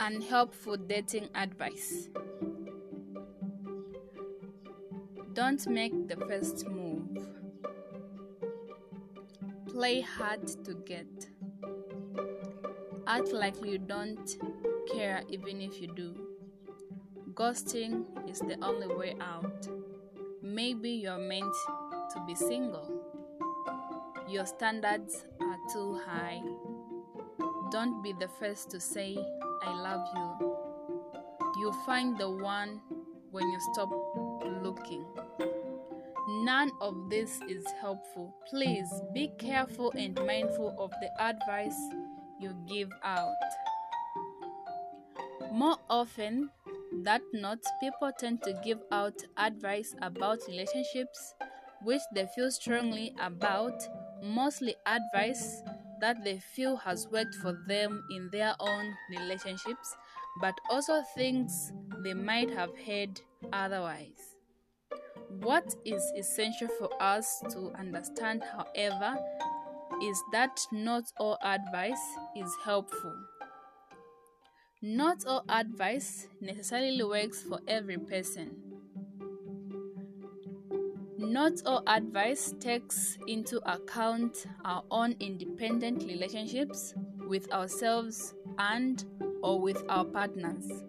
Unhelpful dating advice. Don't make the first move. Play hard to get. Act like you don't care even if you do. Ghosting is the only way out. Maybe you're meant to be single. Your standards are too high. Don't be the first to say, I love you. You'll find the one when you stop looking. None of this is helpful. Please be careful and mindful of the advice you give out. More often than not, people tend to give out advice about relationships which they feel strongly about, mostly advice that they feel has worked for them in their own relationships, but also things they might have heard otherwise. What is essential for us to understand, however, is that not all advice is helpful. Not all advice necessarily works for every person. Not all advice takes into account our own independent relationships with ourselves and or with our partners.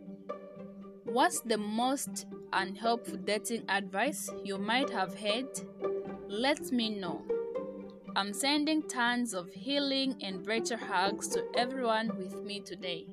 What's the most unhelpful dating advice you might have heard? Let me know. I'm sending tons of healing and virtual hugs to everyone with me today.